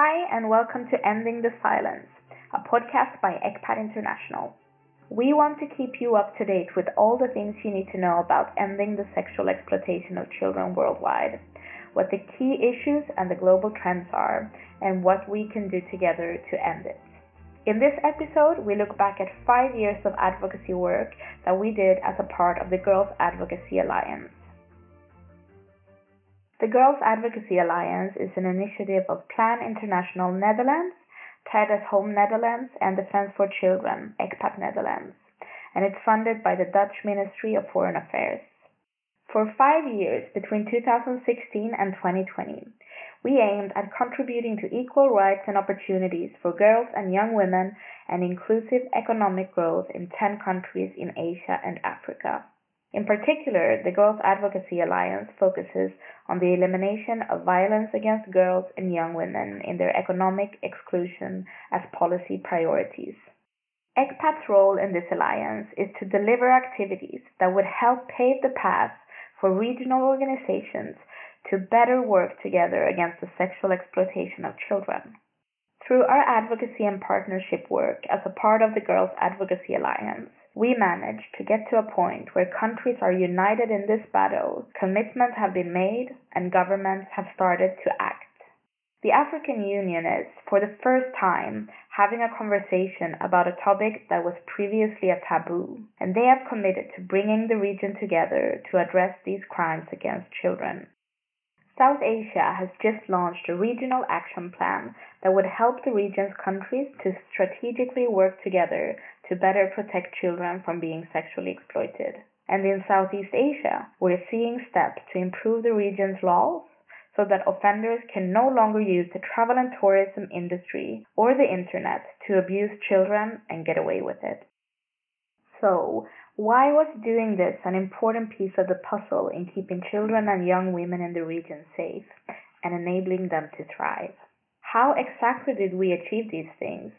Hi, and welcome to Ending the Silence, a podcast by ECPAT International. We want to keep you up to date with all the things you need to know about ending the sexual exploitation of children worldwide, what the key issues and the global trends are, and what we can do together to end it. In this episode, we look back at five years of advocacy work that we did as a part of the Girls Advocacy Alliance. The Girls Advocacy Alliance is an initiative of Plan International Netherlands, Terre des Hommes Netherlands, and Defense for Children, ECPAT Netherlands, and it's funded by the Dutch Ministry of Foreign Affairs. For five years, between 2016 and 2020, we aimed at contributing to equal rights and opportunities for girls and young women and inclusive economic growth in 10 countries in Asia and Africa. In particular, the Girls Advocacy Alliance focuses on the elimination of violence against girls and young women in their economic exclusion as policy priorities. ECPAT's role in this alliance is to deliver activities that would help pave the path for regional organizations to better work together against the sexual exploitation of children. Through our advocacy and partnership work as a part of the Girls Advocacy Alliance, we managed to get to a point where countries are united in this battle, commitments have been made, and governments have started to act. The African Union is, for the first time, having a conversation about a topic that was previously a taboo, and they have committed to bringing the region together to address these crimes against children. South Asia has just launched a regional action plan that would help the region's countries to strategically work together to better protect children from being sexually exploited. And in Southeast Asia, we're seeing steps to improve the region's laws so that offenders can no longer use the travel and tourism industry or the internet to abuse children and get away with it. So, why was doing this an important piece of the puzzle in keeping children and young women in the region safe and enabling them to thrive? How exactly did we achieve these things?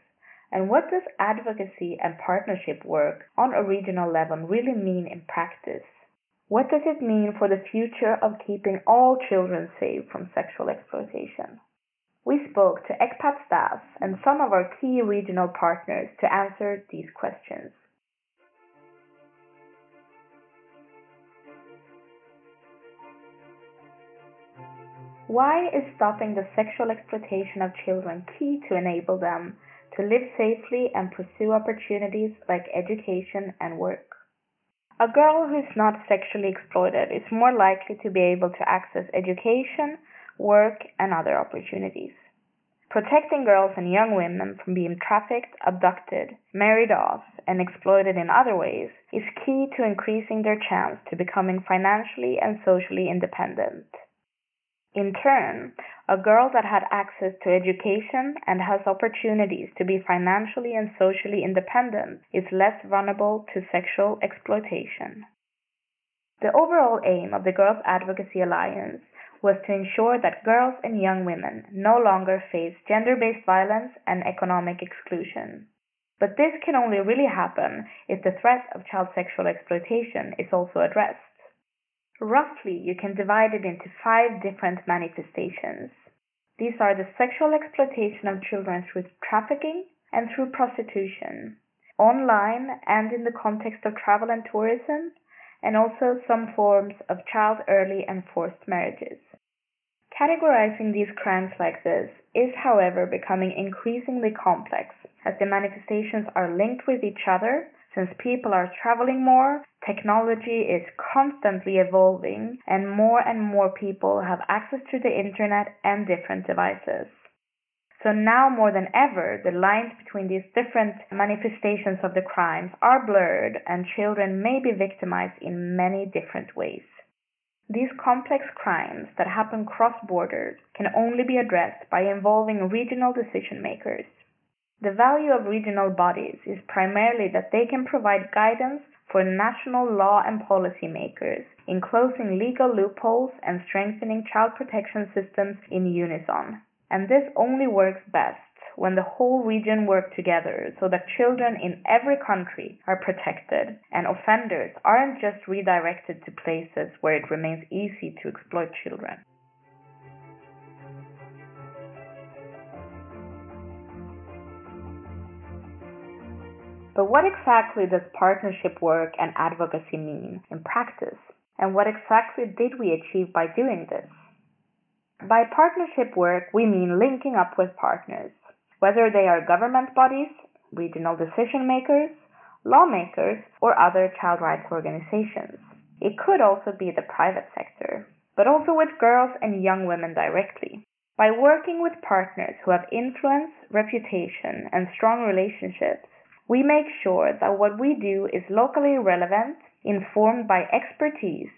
And what does advocacy and partnership work on a regional level really mean in practice? What does it mean for the future of keeping all children safe from sexual exploitation? We spoke to ECPAT staff and some of our key regional partners to answer these questions. Why is stopping the sexual exploitation of children key to enable them to live safely and pursue opportunities like education and work? A girl who's not sexually exploited is more likely to be able to access education, work, and other opportunities. Protecting girls and young women from being trafficked, abducted, married off, and exploited in other ways is key to increasing their chance to becoming financially and socially independent. In turn, a girl that had access to education and has opportunities to be financially and socially independent is less vulnerable to sexual exploitation. The overall aim of the Girls Advocacy Alliance was to ensure that girls and young women no longer face gender based violence and economic exclusion. But this can only really happen if the threat of child sexual exploitation is also addressed. Roughly, you can divide it into five different manifestations. These are the sexual exploitation of children through trafficking and through prostitution, online and in the context of travel and tourism, and also some forms of child early and forced marriages. Categorizing these crimes like this is, however, becoming increasingly complex as the manifestations are linked with each other since people are traveling more, technology is constantly evolving, and more and more people have access to the internet and different devices. So now more than ever, the lines between these different manifestations of the crimes are blurred and children may be victimized in many different ways. These complex crimes that happen cross borders can only be addressed by involving regional decision makers. The value of regional bodies is primarily that they can provide guidance for national law and policy makers in closing legal loopholes and strengthening child protection systems in unison. And this only works best when the whole region work together so that children in every country are protected and offenders aren't just redirected to places where it remains easy to exploit children. But what exactly does partnership work and advocacy mean in practice? And what exactly did we achieve by doing this? By partnership work, we mean linking up with partners, whether they are government bodies, regional decision makers, lawmakers, or other child rights organizations. It could also be the private sector, but also with girls and young women directly. By working with partners who have influence, reputation, and strong relationships, we make sure that what we do is locally relevant, informed by expertise,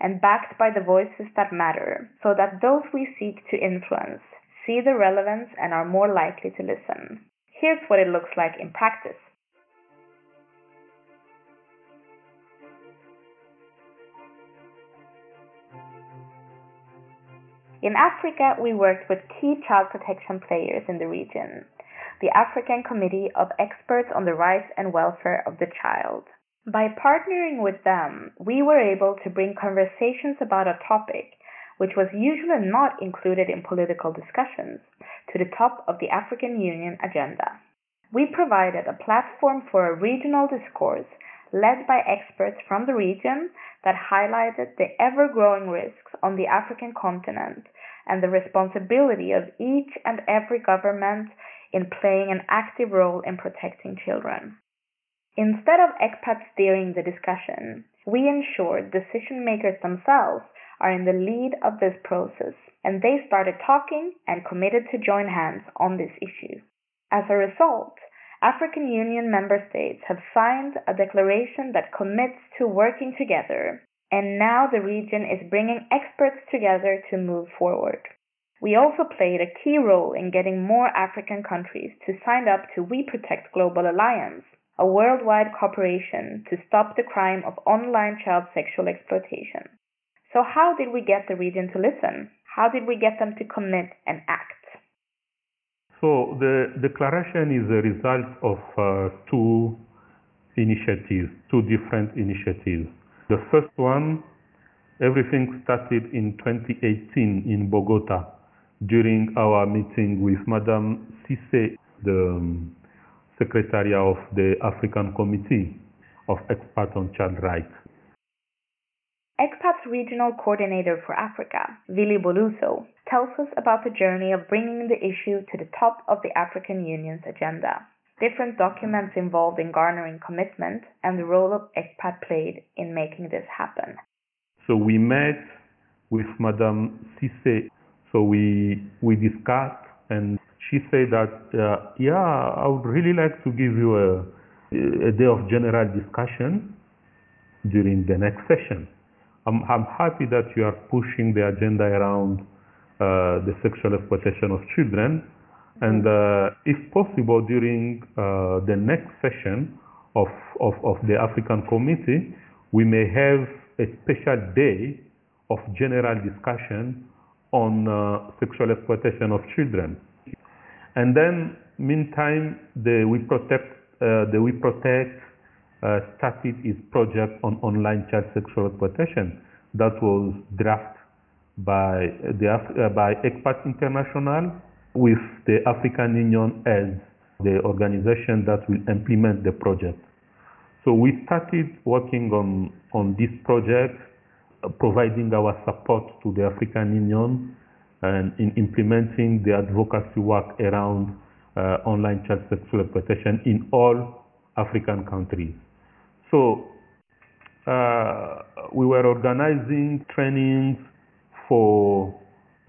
and backed by the voices that matter, so that those we seek to influence see the relevance and are more likely to listen. Here's what it looks like in practice. In Africa, we worked with key child protection players in the region the African Committee of Experts on the Rights and Welfare of the Child. By partnering with them, we were able to bring conversations about a topic which was usually not included in political discussions to the top of the African Union agenda. We provided a platform for a regional discourse led by experts from the region that highlighted the ever growing risks on the African continent and the responsibility of each and every government in playing an active role in protecting children. Instead of ECPAT steering the discussion, we ensure decision makers themselves are in the lead of this process and they started talking and committed to join hands on this issue. As a result, African Union member states have signed a declaration that commits to working together, and now the region is bringing experts together to move forward. We also played a key role in getting more African countries to sign up to We Protect Global Alliance, a worldwide cooperation to stop the crime of online child sexual exploitation. So, how did we get the region to listen? How did we get them to commit and act? So, the declaration is a result of uh, two initiatives, two different initiatives. The first one, everything started in 2018 in Bogota during our meeting with Madame Cissé, the um, Secretary of the African Committee of Experts on Child Rights. ECPAT's regional coordinator for Africa, Vili Boluso, tells us about the journey of bringing the issue to the top of the African Union's agenda, different documents involved in garnering commitment, and the role of ECPAT played in making this happen. So we met with Madame Cissé so we we discussed, and she said that uh, yeah, I would really like to give you a, a day of general discussion during the next session. I'm, I'm happy that you are pushing the agenda around uh, the sexual exploitation of children. And uh, if possible, during uh, the next session of, of, of the African Committee, we may have a special day of general discussion on uh, sexual exploitation of children. And then, meantime, the We Protect, uh, the We Protect uh, started its project on online child sexual exploitation that was drafted by uh, by ECPAT International with the African Union as the organization that will implement the project. So we started working on, on this project providing our support to the African Union and in implementing the advocacy work around uh, online child sexual exploitation in all African countries. So uh, we were organizing trainings for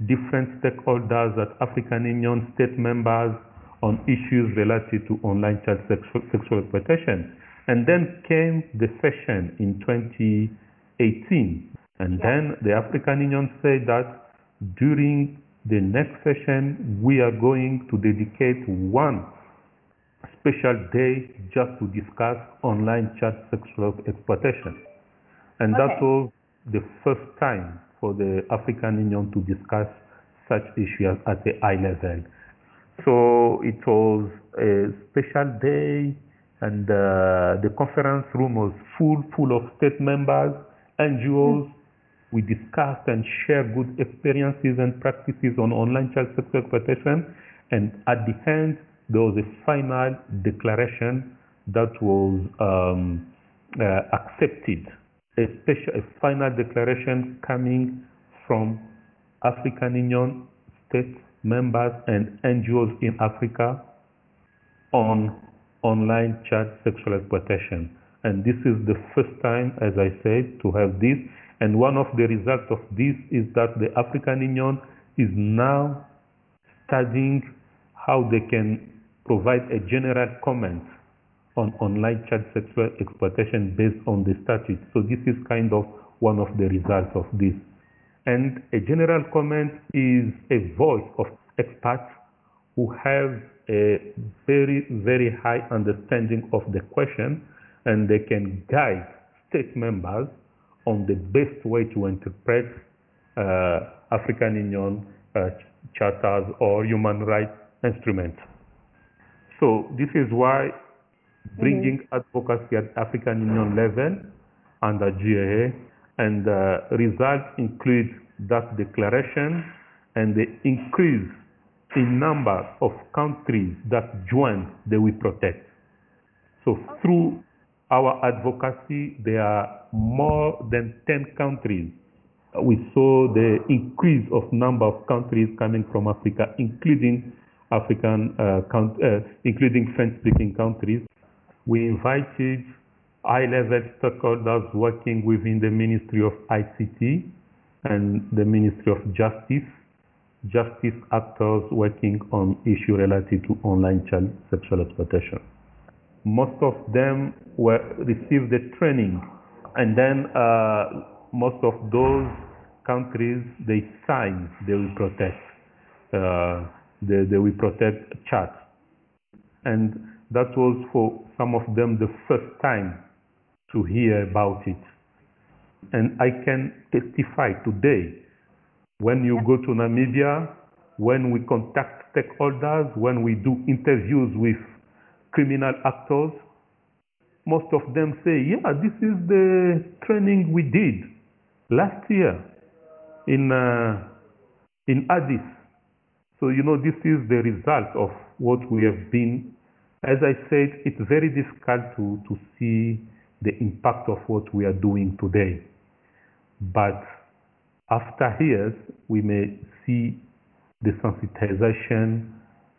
different stakeholders at African Union state members on issues related to online child sexual, sexual exploitation. And then came the session in 2018 and yeah. then the African Union said that during the next session, we are going to dedicate one special day just to discuss online child sexual exploitation. And okay. that was the first time for the African Union to discuss such issues at the high level. So it was a special day, and uh, the conference room was full, full of state members, NGOs, mm we discussed and shared good experiences and practices on online child sexual exploitation. And at the end, there was a final declaration that was um, uh, accepted, a, special, a final declaration coming from African Union states, members, and NGOs in Africa on online child sexual exploitation. And this is the first time, as I said, to have this. And one of the results of this is that the African Union is now studying how they can provide a general comment on online child sexual exploitation based on the statute. So this is kind of one of the results of this. And a general comment is a voice of experts who have a very, very high understanding of the question and they can guide state members on the best way to interpret uh, African Union uh, charters or human rights instruments. So this is why bringing mm-hmm. advocacy at African Union level under GAA and uh, results include that declaration and the increase in number of countries that join the We Protect. So through our advocacy, there are more than 10 countries. We saw the increase of number of countries coming from Africa, including African, uh, count, uh, including French-speaking countries. We invited high-level stakeholders working within the Ministry of ICT and the Ministry of Justice, justice actors working on issues related to online child sexual exploitation. Most of them were received the training, and then uh, most of those countries they signed they will protect uh, the, they will protect chat, and that was for some of them the first time to hear about it. And I can testify today when you go to Namibia, when we contact stakeholders, when we do interviews with criminal actors, most of them say, yeah, this is the training we did last year in, uh, in Addis. So, you know, this is the result of what we have been. As I said, it's very difficult to, to see the impact of what we are doing today. But after years, we may see the sensitization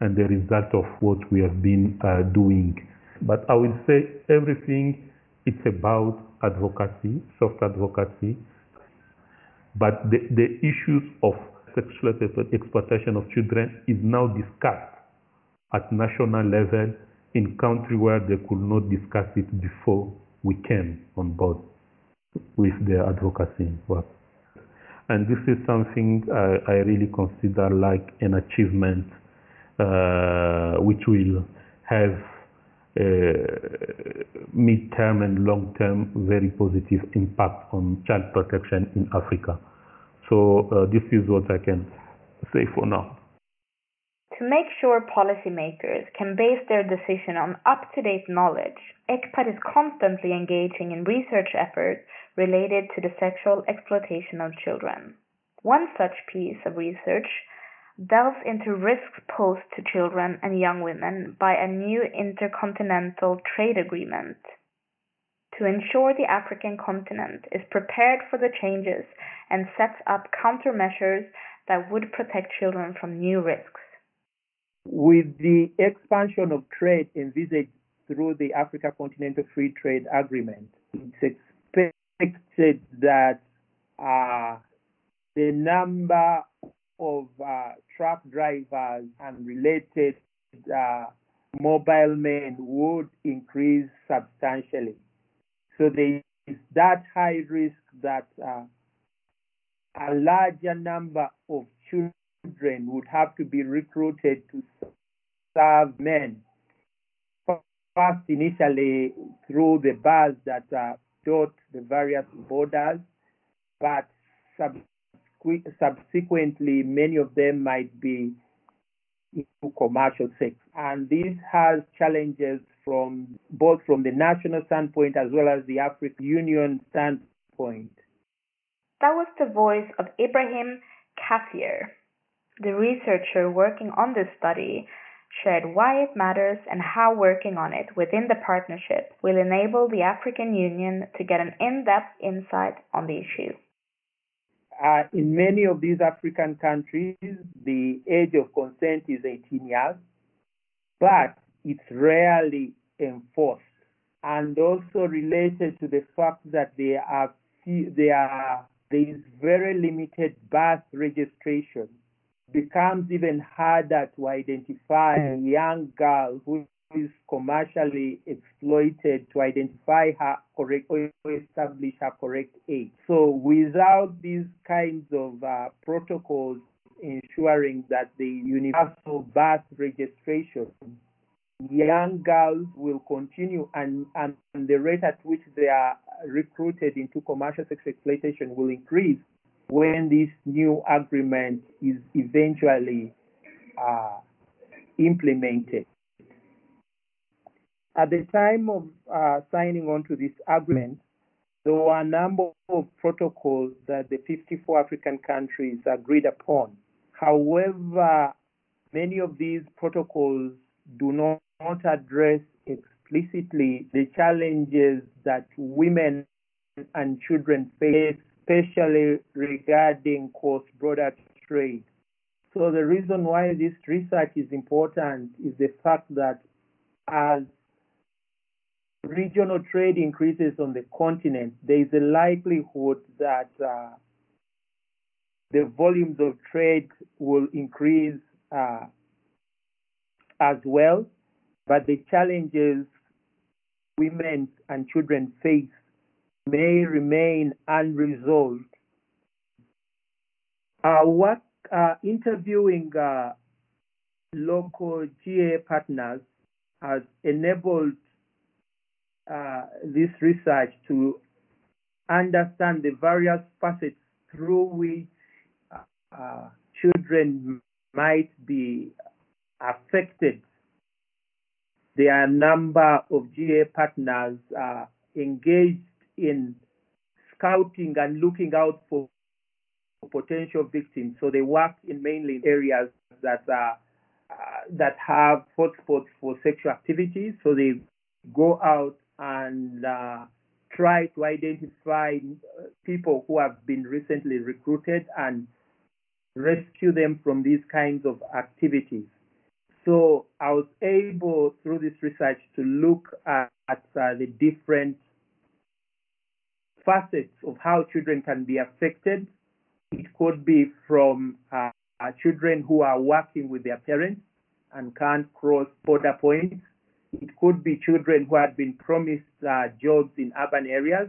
and the result of what we have been uh, doing. But I will say everything it's about advocacy, soft advocacy. But the, the issues of sexual exploitation of children is now discussed at national level in countries where they could not discuss it before we came on board with the advocacy work. And this is something I, I really consider like an achievement uh, which will have mid-term and long-term very positive impact on child protection in Africa. So uh, this is what I can say for now. To make sure policymakers can base their decision on up-to-date knowledge, ECPAT is constantly engaging in research efforts related to the sexual exploitation of children. One such piece of research delves into risks posed to children and young women by a new intercontinental trade agreement to ensure the African continent is prepared for the changes and sets up countermeasures that would protect children from new risks. With the expansion of trade envisaged through the Africa Continental Free Trade Agreement, it's expected that uh, the number of uh, truck drivers and related uh, mobile men would increase substantially. So there is that high risk that uh, a larger number of children would have to be recruited to serve men. First, initially through the bars that uh, dot the various borders, but subsequently, many of them might be into commercial sex. And this has challenges from both from the national standpoint as well as the African Union standpoint. That was the voice of Ibrahim Kafier, the researcher working on this study shared why it matters and how working on it within the partnership will enable the African Union to get an in-depth insight on the issue. Uh, in many of these African countries, the age of consent is 18 years, but it's rarely enforced. And also related to the fact that there are, there are there is very limited birth registration becomes even harder to identify a young girl who is commercially exploited to identify her correct or establish her correct age. So without these kinds of uh, protocols ensuring that the universal birth registration, young girls will continue and, and the rate at which they are recruited into commercial sex exploitation will increase when this new agreement is eventually uh, implemented. At the time of uh, signing on to this agreement, there were a number of protocols that the 54 African countries agreed upon. However, many of these protocols do not address explicitly the challenges that women and children face especially regarding cross-border trade. So the reason why this research is important is the fact that as regional trade increases on the continent, there is a likelihood that uh, the volumes of trade will increase uh, as well, but the challenges women and children face may remain unresolved. Our work uh, interviewing uh, local GA partners has enabled uh, this research to understand the various facets through which uh, children might be affected. There are a number of GA partners uh, engaged in scouting and looking out for potential victims. So they work in mainly areas that are uh, that have hotspots for sexual activities. So they go out and uh, try to identify people who have been recently recruited and rescue them from these kinds of activities. So I was able through this research to look at, at uh, the different facets of how children can be affected. It could be from uh, children who are working with their parents and can't cross border points. It could be children who had been promised uh, jobs in urban areas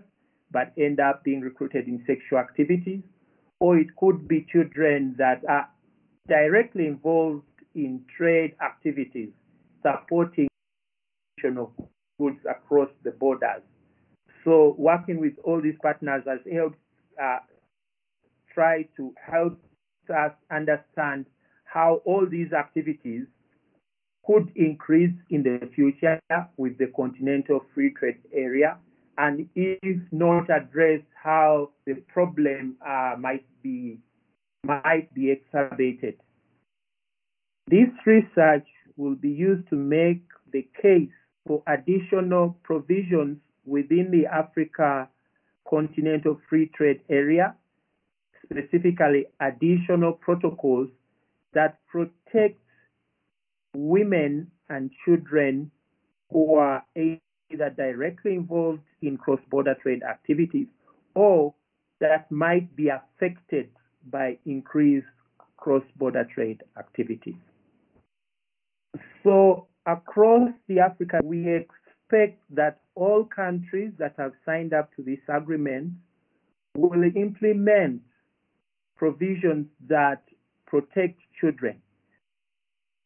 but end up being recruited in sexual activities. Or it could be children that are directly involved in trade activities, supporting of goods across the borders. So working with all these partners has helped uh, try to help us understand how all these activities could increase in the future with the continental free trade area and if not address how the problem uh, might be might be exacerbated. This research will be used to make the case for additional provisions within the Africa Continental Free Trade Area, specifically additional protocols that protect women and children who are either directly involved in cross-border trade activities or that might be affected by increased cross-border trade activities. So across the Africa, we expect that all countries that have signed up to this agreement will implement provisions that protect children.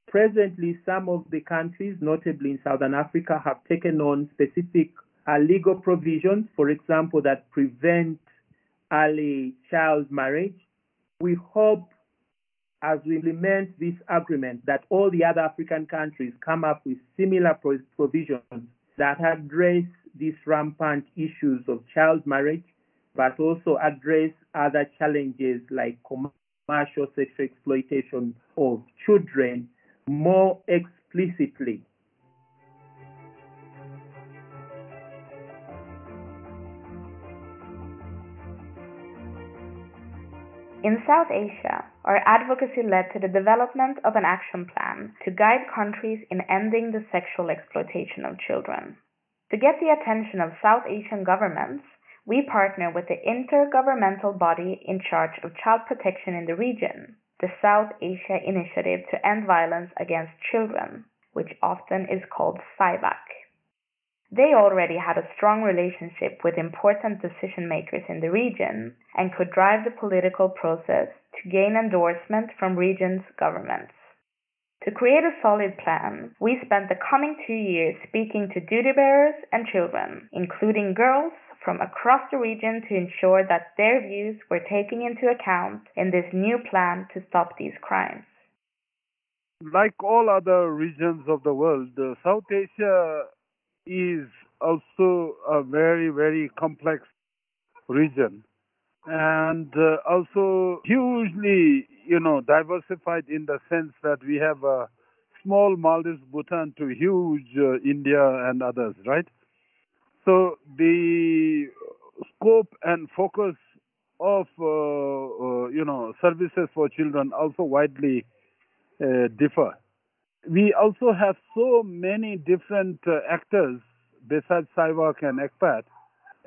Presently, some of the countries, notably in Southern Africa, have taken on specific uh, legal provisions, for example, that prevent early child marriage. We hope as we implement this agreement that all the other African countries come up with similar provisions that address these rampant issues of child marriage, but also address other challenges like commercial sexual exploitation of children more explicitly. In South Asia, our advocacy led to the development of an action plan to guide countries in ending the sexual exploitation of children. To get the attention of South Asian governments, we partner with the intergovernmental body in charge of child protection in the region, the South Asia Initiative to End Violence Against Children, which often is called SAIEVAC. They already had a strong relationship with important decision makers in the region and could drive the political process to gain endorsement from region's governments. To create a solid plan, we spent the coming two years speaking to duty bearers and children, including girls from across the region to ensure that their views were taken into account in this new plan to stop these crimes. Like all other regions of the world, uh, South Asia is also a very, very complex region and uh, also hugely, you know, diversified in the sense that we have a small Maldives, Bhutan to huge uh, India and others, right? So the scope and focus of, uh, uh you know, services for children also widely uh, differ we also have so many different uh, actors besides SAIEVAC and ECPAT.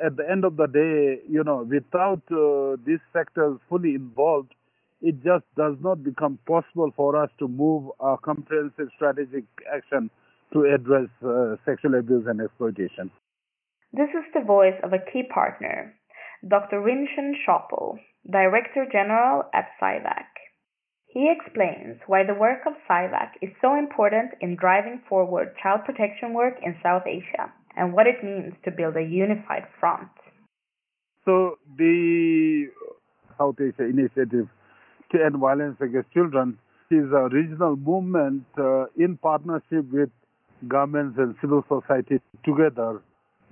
At the end of the day, you know, without uh, these sectors fully involved, it just does not become possible for us to move our comprehensive strategic action to address uh, sexual abuse and exploitation. This is the voice of a key partner, Dr. Rinchen Chophel, Director General at SAIEVAC. He explains why the work of SAIEVAC is so important in driving forward child protection work in South Asia and what it means to build a unified front. So, the South Asia Initiative to End Violence Against Children is a regional movement uh, in partnership with governments and civil society together,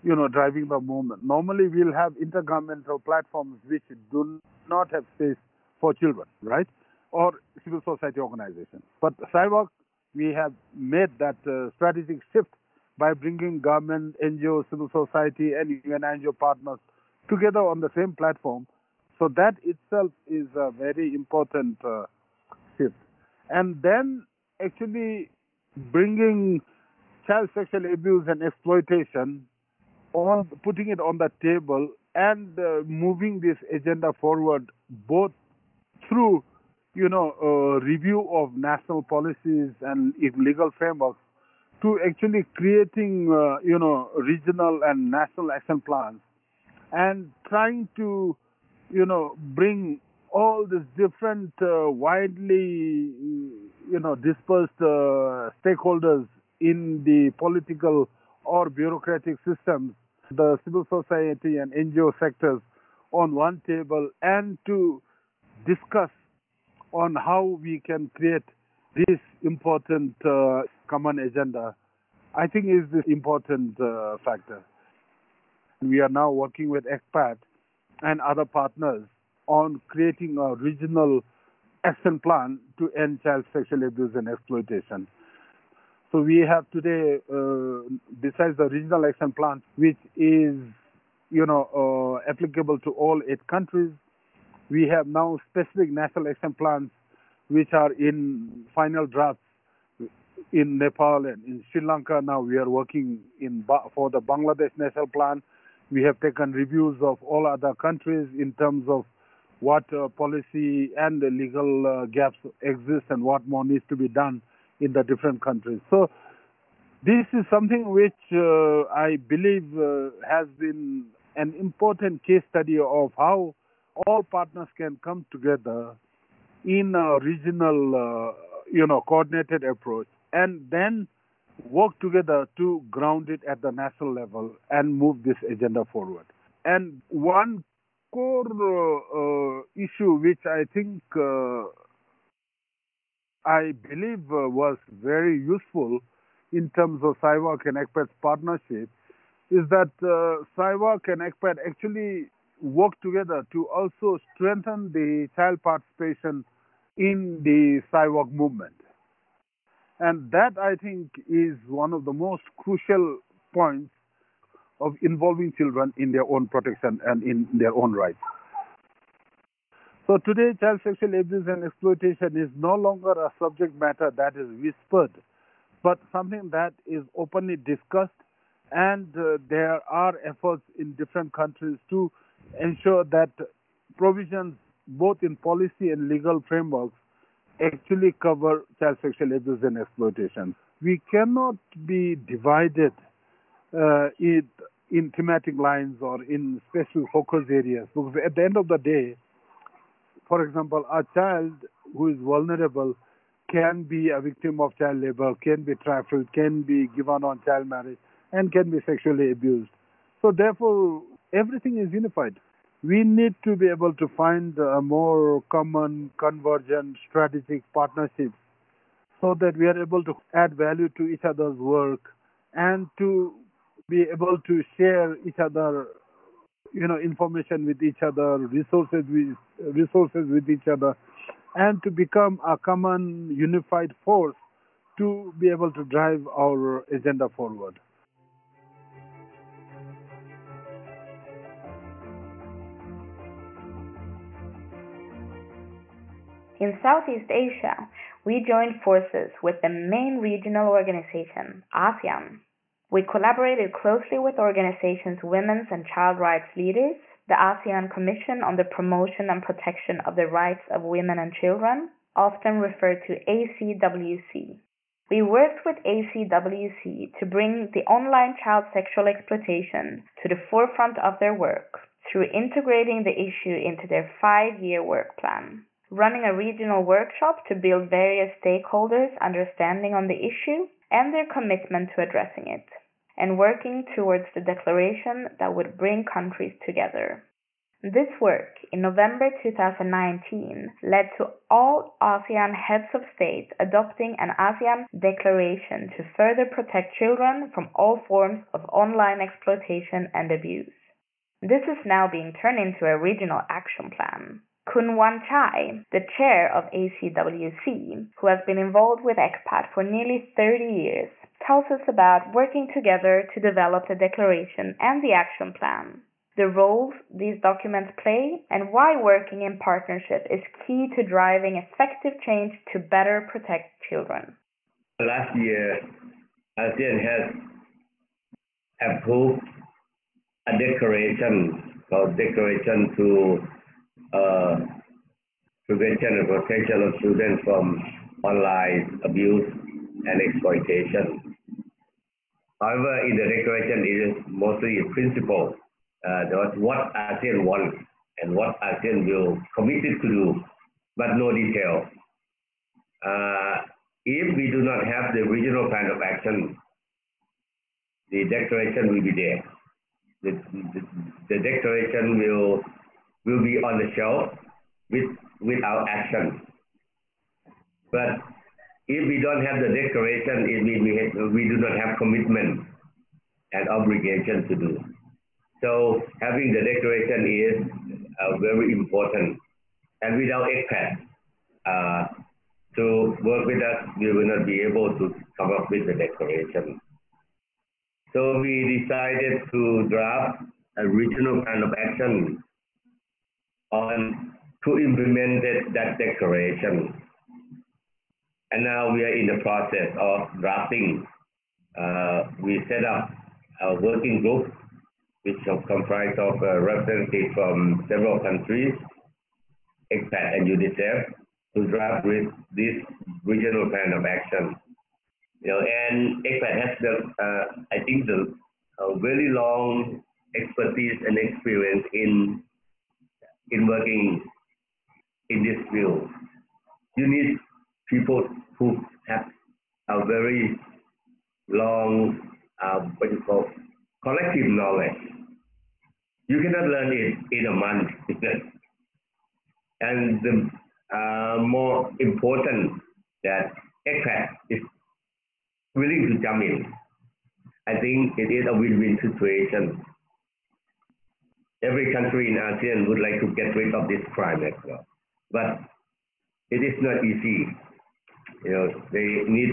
you know, driving the movement. Normally, we'll have intergovernmental platforms which do not have space for children, right? or civil society organizations. But SAIEVAC, we have made that uh, strategic shift by bringing government, NGO, civil society, and UN NGO partners together on the same platform. So that itself is a very important uh, shift. And then actually bringing child sexual abuse and exploitation on putting it on the table and uh, moving this agenda forward both through you know, review of national policies and legal frameworks to actually creating, uh, you know, regional and national action plans and trying to, you know, bring all these different, uh, widely, you know, dispersed uh, stakeholders in the political or bureaucratic systems, the civil society and NGO sectors on one table and to discuss on how we can create this important uh, common agenda, I think is the important uh, factor. We are now working with ECPAT and other partners on creating a regional action plan to end child sexual abuse and exploitation. So we have today, uh, besides the regional action plan, which is, you know, uh, applicable to all eight countries, we have now specific national action plans which are in final drafts in Nepal and in Sri Lanka. Now we are working in for the Bangladesh national plan. We have taken reviews of all other countries in terms of what uh, policy and legal uh, gaps exist and what more needs to be done in the different countries. So this is something which uh, I believe uh, has been an important case study of how all partners can come together in a regional, uh, you know, coordinated approach and then work together to ground it at the national level and move this agenda forward. And one core uh, uh, issue which I think uh, I believe uh, was very useful in terms of SAIEVAC and ECPAT's partnership is that uh, and ECPAT actually work together to also strengthen the child participation in the SAIEVAC movement. And that, I think, is one of the most crucial points of involving children in their own protection and in their own rights. So today, child sexual abuse and exploitation is no longer a subject matter that is whispered, but something that is openly discussed, and uh, there are efforts in different countries to ensure that provisions both in policy and legal frameworks actually cover child sexual abuse and exploitation. We cannot be divided uh, in, in thematic lines or in special focus areas because at the end of the day, for example, a child who is vulnerable can be a victim of child labor, can be trafficked, can be given on child marriage, and can be sexually abused. So, therefore, everything is unified. We need to be able to find a more common, convergent, strategic partnerships so that we are able to add value to each other's work and to be able to share each other you know information with each other resources with resources with each other and to become a common unified force to be able to drive our agenda forward In Southeast Asia, we joined forces with the main regional organization, ASEAN. We collaborated closely with organizations women's and child rights leaders, the ASEAN Commission on the Promotion and Protection of the Rights of Women and Children, often referred to ACWC. We worked with ACWC to bring the online child sexual exploitation to the forefront of their work through integrating the issue into their five year work plan running a regional workshop to build various stakeholders' understanding on the issue and their commitment to addressing it, and working towards the declaration that would bring countries together. This work in November 2019 led to all ASEAN heads of state adopting an ASEAN declaration to further protect children from all forms of online exploitation and abuse. This is now being turned into a regional action plan. Khun Wanchai, the chair of ACWC, who has been involved with ECPAT for nearly 30 years, tells us about working together to develop the declaration and the action plan, the roles these documents play, and why working in partnership is key to driving effective change to better protect children. Last year, ASEAN has approved a declaration called Declaration to uh, prevention and protection of children from online abuse and exploitation. However, in the declaration, it is mostly a principle. Uh, that's what ASEAN wants and what ASEAN will committed to do, but no detail. Uh, if we do not have the regional plan of action, the declaration will be there. The, the, the declaration will will be on the shelf with without action. But if we don't have the declaration, it means we, have, we do not have commitment and obligation to do. So having the declaration is uh, very important. And without ECPAT uh, to work with us, we will not be able to come up with the declaration. So we decided to draft a regional plan of action on to implement that declaration. And now we are in the process of drafting. Uh, we set up a working group which is comprised of uh, representatives from several countries, ECPAT and UNICEF, to draft with this regional plan of action. You know, and ECPAT has the, uh, I think, the very long expertise and experience in in working in this field. You need people who have a very long, uh, what you call, collective knowledge. You cannot learn it in a month. and the uh, more important that ECPAT is willing to jump in. I think it is a win-win situation every country in ASEAN would like to get rid of this crime as well. But it is not easy. You know, they need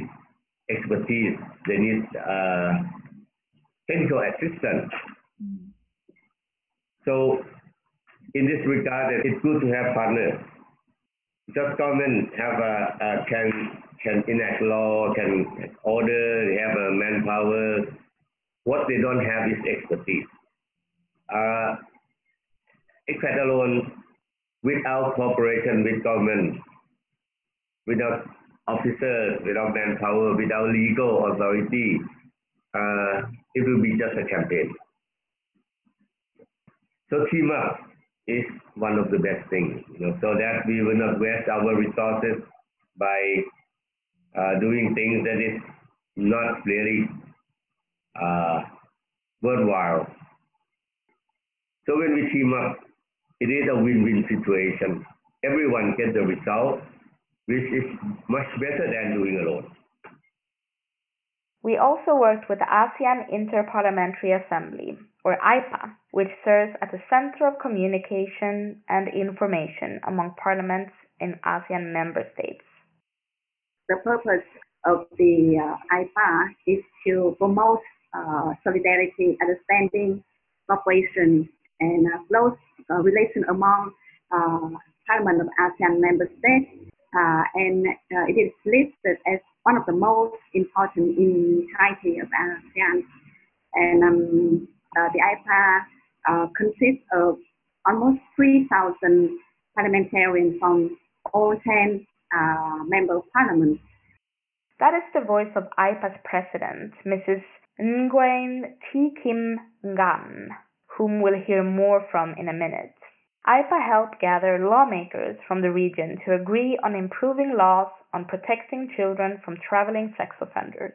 expertise. They need uh, technical assistance. So in this regard, it's good to have partners. Just government have a, a can can enact law, can order, they have a manpower. What they don't have is expertise. Uh, except alone, without cooperation with government, without officers, without manpower, without legal authority, uh, it will be just a campaign. So team up is one of the best things, you know, so that we will not waste our resources by uh, doing things that is not really uh, worthwhile. So when we team up, it is a win-win situation. Everyone gets the result, which is much better than doing alone. We also worked with the ASEAN Interparliamentary Assembly, or IPA, which serves as a center of communication and information among parliaments in ASEAN member states. The purpose of the uh, IPA is to promote uh, solidarity, understanding, cooperation, and uh, close uh, relation among uh, parliament of ASEAN member states. Uh, and it is listed as one of the most important in entirety of ASEAN. And um, the IPA consists of almost 3,000 parliamentarians from all 10 uh, member parliaments. That is the voice of IPA's president, Mrs. Nguyen Thi Kim Ngan, whom we'll hear more from in a minute. IPA helped gather lawmakers from the region to agree on improving laws on protecting children from traveling sex offenders.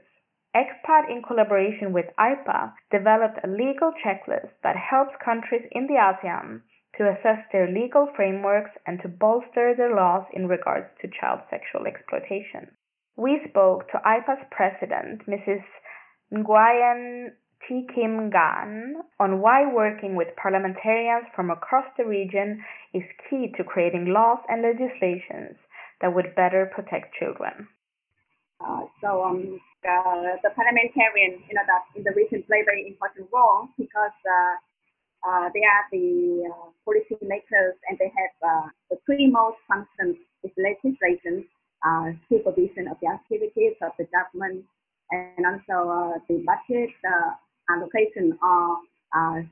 ECPAT, in collaboration with IPA, developed a legal checklist that helps countries in the ASEAN to assess their legal frameworks and to bolster their laws in regards to child sexual exploitation. We spoke to IPA's president, Mrs. Nguyen Thi Kim Ngan on why working with parliamentarians from across the region is key to creating laws and legislations that would better protect children. Uh, so um, the, the parliamentarians, you know, that in the region play a very important role because uh, uh, they are the uh, policy makers and they have uh, the three most functions is legislation, uh, supervision of the activities of the government, and also the budget allocation uh,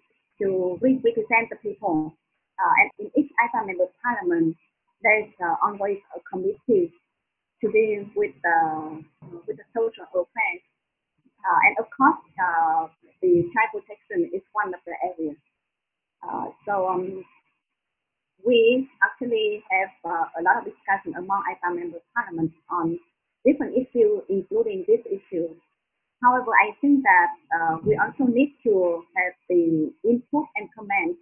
to represent the people. Uh, and in each IPA member parliament, there is always a committee to deal with the with the social affairs. Uh, and of course, uh, the child protection is one of the areas. So um, we actually have uh, a lot of discussion among IPA member parliaments on different issues, including this issue However, I think that uh, we also need to have the input and comments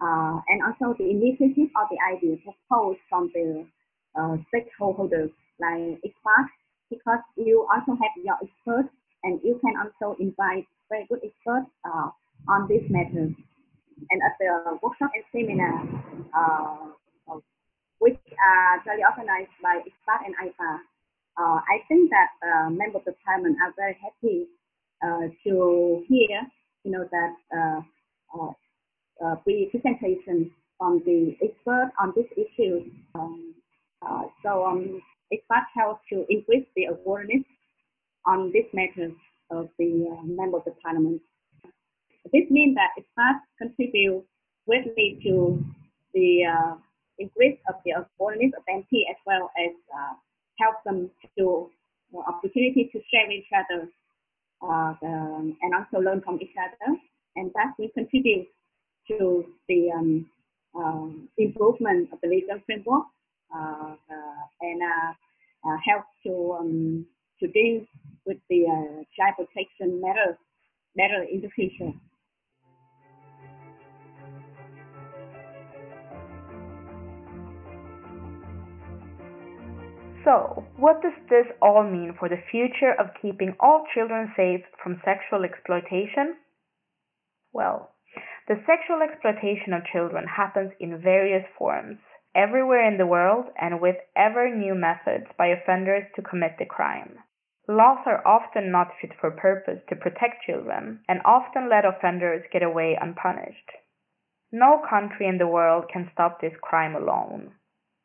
uh, and also the initiative or the idea proposed from the uh, stakeholders like ECPAT because you also have your experts and you can also invite very good experts uh, on this matter. And at the workshop and seminar, uh, which are jointly organized by ECPAT and IPA, uh, I think that uh, members of parliament are very happy uh, to hear, you know, that uh, uh, uh, presentation from the expert on this issue. Um, so um, must help to increase the awareness on this matter of the members of parliament. This means that it must contribute greatly to the increase of the awareness of MP as well as help them to the opportunity to share with each other uh, the, and also learn from each other. And that will contribute to the um, um, improvement of the legal framework uh, uh, and uh, uh, help to um, to deal with the uh, child protection matters better in the future. So, what does this all mean for the future of keeping all children safe from sexual exploitation? Well, the sexual exploitation of children happens in various forms, everywhere in the world, and with ever new methods by offenders to commit the crime. Laws are often not fit for purpose to protect children and often let offenders get away unpunished. No country in the world can stop this crime alone.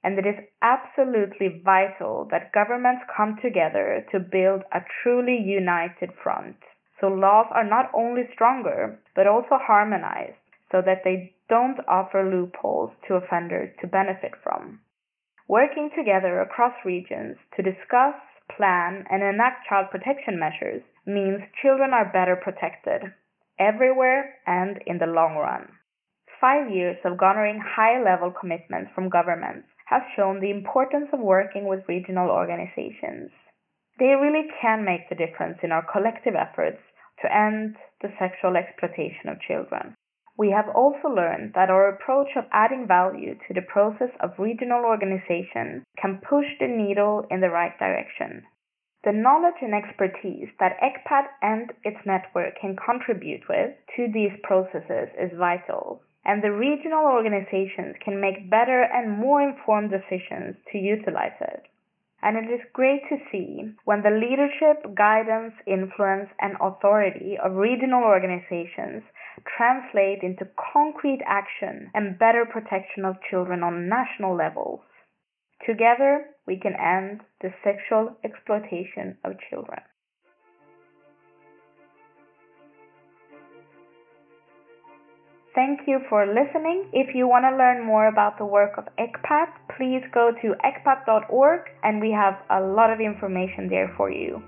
And it is absolutely vital that governments come together to build a truly united front. So laws are not only stronger, but also harmonized so that they don't offer loopholes to offenders to benefit from. Working together across regions to discuss, plan, and enact child protection measures means children are better protected everywhere and in the long run. Five years of garnering high level commitments from governments has shown the importance of working with regional organizations. They really can make the difference in our collective efforts to end the sexual exploitation of children. We have also learned that our approach of adding value to the process of regional organization can push the needle in the right direction. The knowledge and expertise that ECPAT and its network can contribute with to these processes is vital and the regional organizations can make better and more informed decisions to utilize it. And it is great to see when the leadership, guidance, influence, and authority of regional organizations translate into concrete action and better protection of children on national levels. Together, we can end the sexual exploitation of children. Thank you for listening. If you want to learn more about the work of ECPAT, please go to ecpat.org and we have a lot of information there for you.